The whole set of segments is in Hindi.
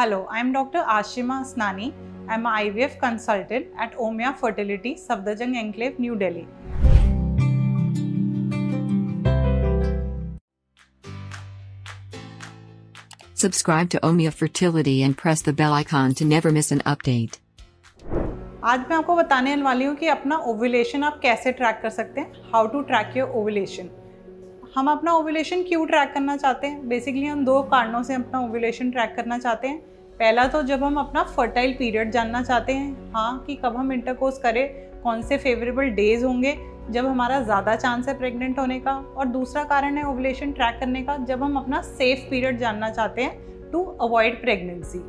Hello, I am Dr. Ashima Asnani. I am a IVF consultant at Omia Fertility, Safdarjung Enclave, New Delhi. Subscribe to Omia Fertility and press the bell icon to never miss an update. आज मैं आपको बताने वाली हूँ कि अपना ओवुलेशन आप कैसे ट्रैक कर सकते हैं how to track your ovulation हम अपना ओवुलेशन क्यों ट्रैक करना चाहते हैं बेसिकली हम दो कारणों से अपना ओवुलेशन ट्रैक करना चाहते हैं पहला तो जब हम अपना फर्टाइल पीरियड जानना चाहते हैं हाँ कि कब हम इंटरकोर्स करें, कौन से फेवरेबल डेज़ होंगे, जब हमारा ज़्यादा चांस है प्रेग्नेंट होने का, और दूसरा कारण है ओवलेशन ट्रैक करने का, जब हम अपना सेफ़ पीरियड जानना चाहते हैं टू अवॉइड प्रेगनेंसी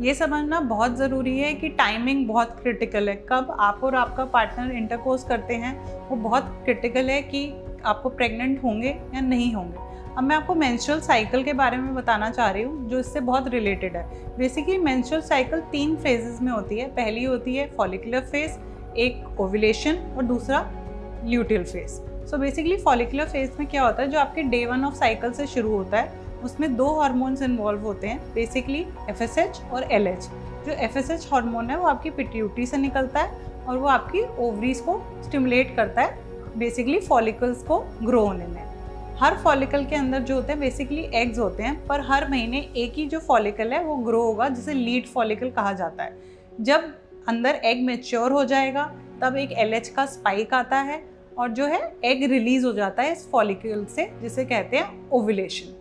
ये समझना बहुत ज़रूरी है कि टाइमिंग बहुत क्रिटिकल है। कब आप और आपका पार्टनर इंटरकोर्स करते हैं, वो बहुत क्रिटिकल है कि आपको प्रेग्नेंट होंगे या नहीं होंगे। अब मैं आपको मेंस्ट्रुअल साइकिल के बारे में बताना चाह रही हूँ, जो इससे बहुत रिलेटेड है। बेसिकली मेंस्ट्रुअल साइकिल तीन फेजेस में होती है। पहली होती है फॉलिकुलर फ़ेज़ एक ओविलेशन और दूसरा luteal phase so basically follicular phase में क्या होता है, जो आपके डे वन ऑफ़ साइकिल से शुरू होता है, उसमें दो हार्मोन्स इन्वॉल्व होते हैं बेसिकली एफएसएच और एलएच जो एफ़ एस हार्मोन है, वो आपकी पिट्यूटी से निकलता है और वो आपकी ओवरीज को स्टिमुलेट करता है बेसिकली फॉलिकल्स को ग्रो होने में। हर फॉलिकल के अंदर जो होते हैं बेसिकली एग्स होते हैं, पर हर महीने एक ही जो फॉलिकल है, वो ग्रो होगा, जिसे लीड फॉलिकल कहा जाता है। जब अंदर एग मेच्योर हो जाएगा, तब एक एलएच का स्पाइक आता है और जो है एग रिलीज़ हो जाता है इस फॉलिकल से, जिसे कहते हैं ओविलेशन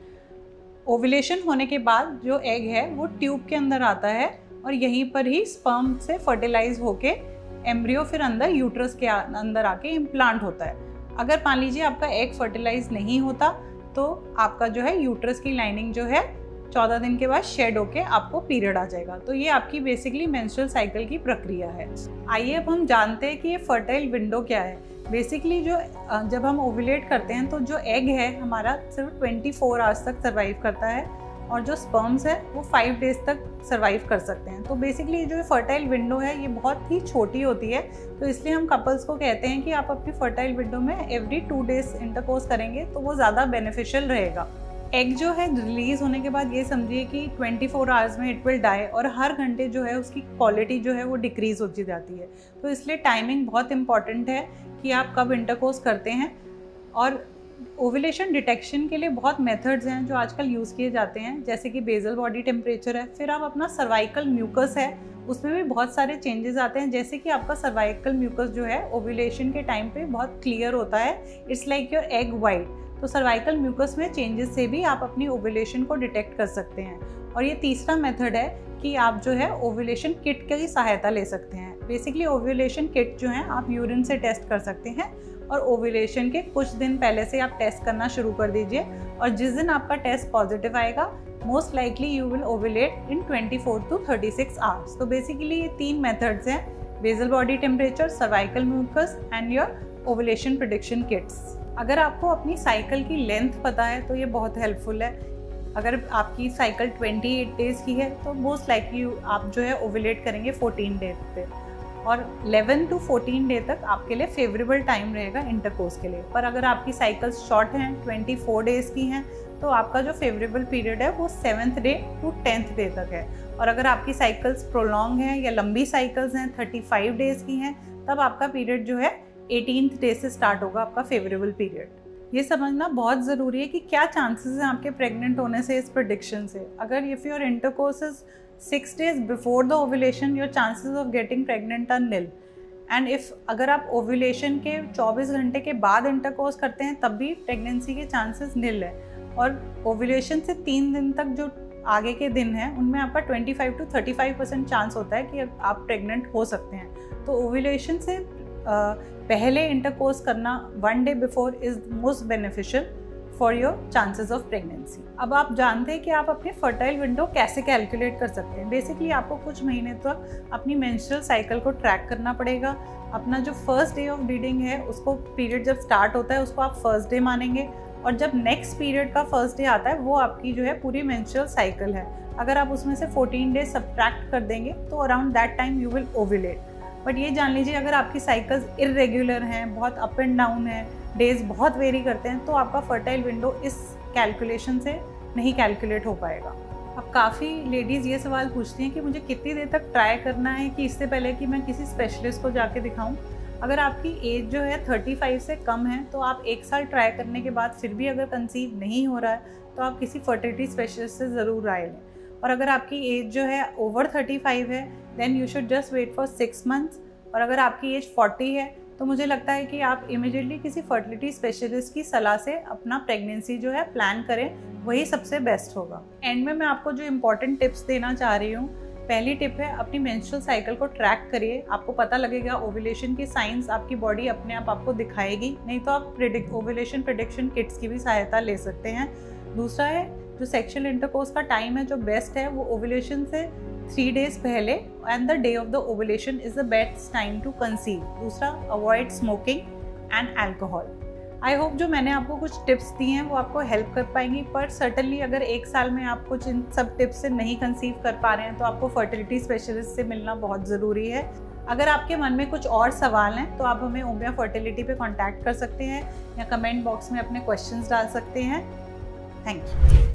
ओविलेशन होने के बाद जो एग है, वो ट्यूब के अंदर आता है और यहीं पर ही स्पर्म से फर्टिलाइज होके एम्ब्रियो फिर अंदर यूट्रस के अंदर आके इम्प्लांट होता है। अगर मान लीजिए आपका एग फर्टिलाइज नहीं होता तो आपका जो है यूट्रस की लाइनिंग जो है, चौदह दिन के बाद शेड होके आपको पीरियड आ जाएगा। तो ये आपकी बेसिकली मेंस्ट्रुअल साइकिल की प्रक्रिया है। आइए अब हम जानते हैं कि ये फर्टाइल विंडो क्या है। बेसिकली जो जब हम ओवुलेट करते हैं तो जो एग है, हमारा सिर्फ़ 24 फोर आवर्स तक सर्वाइव करता है। और जो स्पर्म्स है, वो फाइव डेज़ तक सर्वाइव कर सकते हैं। तो बेसिकली जो फर्टाइल विंडो है, ये बहुत ही छोटी होती है। तो इसलिए हम कपल्स को कहते हैं कि आप अपनी फर्टाइल विंडो में एवरी टू डेज़ इंटरकोर्स करेंगे तो वो ज़्यादा बेनिफिशियल रहेगा। एग जो है रिलीज़ होने के बाद ये समझिए कि 24 फोर आवर्स में इट विल डाई और हर घंटे जो है, उसकी क्वालिटी जो है, वो डिक्रीज होती जाती है। तो इसलिए टाइमिंग बहुत इंपॉर्टेंट है कि आप कब इंटरकोर्स करते हैं और ओवुलेशन डिटेक्शन के लिए बहुत मेथड्स हैं जो आजकल यूज़ किए जाते हैं, जैसे कि बेजल बॉडी टेम्परेचर है, फिर आप अपना सर्वाइकल म्यूकस है, उसमें भी बहुत सारे चेंजेस आते हैं, जैसे कि आपका सर्वाइकल म्यूकस जो है ओवुलेशन के टाइम पे बहुत क्लियर होता है it's like your egg white तो सर्वाइकल म्यूकस में चेंजेस से भी आप अपनी ओवुलेशन को डिटेक्ट कर सकते हैं। और ये तीसरा मेथड है कि आप जो है ओवुलेशन किट की सहायता ले सकते हैं। बेसिकली ओवुलेशन किट जो है, आप यूरिन से टेस्ट कर सकते हैं। और ओवुलेशन के कुछ दिन पहले से आप टेस्ट करना शुरू कर दीजिए और जिस दिन आपका टेस्ट पॉजिटिव आएगा most likely you will ovulate in 24 to 36 hours तो बेसिकली ये तीन मेथड्स हैं basal body temperature cervical mucus and your ovulation prediction kits अगर आपको अपनी साइकिल की लेंथ पता है तो ये बहुत हेल्पफुल है। अगर आपकी साइकिल 28 डेज़ की है तो मोस्ट लाइकली आप जो है ओवुलेट करेंगे 14 डेज़ पे। और 11 टू 14 डे तक आपके लिए फेवरेबल टाइम रहेगा इंटरकोर्स के लिए। पर अगर आपकी साइकिल्स शॉर्ट हैं 24 डेज़ की हैं तो आपका जो फेवरेबल पीरियड है, वो seventh day to tenth day तक है। और अगर आपकी साइकिल्स प्रोलॉन्ग हैं या लंबी साइकिल्स हैं 35 डेज़ की हैं, तब आपका पीरियड जो है एटीन डे से स्टार्ट होगा आपका फेवरेबल पीरियड ये समझना बहुत ज़रूरी है कि क्या चांसेस हैं आपके प्रेग्नेंट होने से, इस प्रडिक्शन से। अगर if your intercourse is six days before the ovulation your chances of getting pregnant are nil and if अगर आप ओवुलेशन के 24 घंटे के बाद इंटरकोर्स करते हैं, तब भी प्रेगनेंसी के चांसेस नील है। और ओवुलेशन से तीन दिन तक जो आगे के दिन हैं, उनमें आपका 25 टू 35 परसेंट चांस होता है कि आप प्रेग्नेंट हो सकते हैं। तो ओवुलेशन से पहले इंटरकोर्स करना one day before is most beneficial for your chances of pregnancy अब आप जानते हैं कि आप अपने फर्टाइल विंडो कैसे कैलकुलेट कर सकते हैं? बेसिकली आपको कुछ महीने तक अपनी मेंस्ट्रुअल साइकिल को ट्रैक करना पड़ेगा। अपना जो फ़र्स्ट डे ऑफ़ ब्लीडिंग है, उसको पीरियड जब स्टार्ट होता है, उसको आप फ़र्स्ट डे मानेंगे। और जब नेक्स्ट पीरियड का फ़र्स्ट डे आता है, वो आपकी जो है पूरी मेंस्ट्रुअल साइकिल है। अगर आप उसमें से 14 डेज़ सब्ट्रैक्ट कर देंगे तो around that time you will ovulate but ये जान लीजिए, अगर आपकी साइकिल्स इरेगुलर हैं, बहुत अप एंड डाउन है डेज़ बहुत वेरी करते हैं तो आपका फर्टाइल विंडो इस कैलकुलेशन से नहीं कैलकुलेट हो पाएगा। अब काफ़ी लेडीज़ ये सवाल पूछती हैं कि मुझे कितनी देर तक ट्राई करना है कि इससे पहले कि मैं किसी स्पेशलिस्ट को जाके दिखाऊँ? अगर आपकी एज जो है 35 से कम है तो आप एक साल ट्राई करने के बाद फिर भी अगर कंसीव नहीं हो रहा है तो आप किसी फर्टिलिटी स्पेशलिस्ट से ज़रूर राय लें। और अगर आपकी एज जो है ओवर 35 है then you should just wait for six months और अगर आपकी एज 40 है तो मुझे लगता है कि आप इमिजिएटली किसी फर्टिलिटी स्पेशलिस्ट की सलाह से अपना प्रेगनेंसी जो है प्लान करें, वही सबसे बेस्ट होगा। एंड में मैं आपको जो इम्पोर्टेंट टिप्स देना चाह रही हूँ, पहली टिप है अपनी मेंस्ट्रुअल साइकिल को ट्रैक करिए। आपको पता लगेगा ओवुलेशन की साइंस आपकी बॉडी अपने आप आपको दिखाएगी, नहीं तो आप प्रिडिक्ट ओवुलेशन प्रिडिक्शन किट्स की भी सहायता ले सकते हैं। दूसरा है जो सेक्शुअल इंटरकोर्स का टाइम है, जो बेस्ट है, वो ओवुलेशन से थ्री डेज़ पहले and the day of the ovulation is the best time to conceive दूसरा avoid smoking and alcohol I hope जो मैंने आपको कुछ टिप्स दी हैं, वो आपको हेल्प कर पाएँगी, पर सर्टनली अगर एक साल में आप कुछ इन सब टिप्स से नहीं कंसीव कर पा रहे हैं तो आपको फर्टिलिटी स्पेशलिस्ट से मिलना बहुत ज़रूरी है। अगर आपके मन में कुछ और सवाल हैं तो आप हमें ओमिया फर्टिलिटी पे कांटेक्ट कर सकते हैं या कमेंट बॉक्स में अपने क्वेश्चंस डाल सकते हैं। Thank you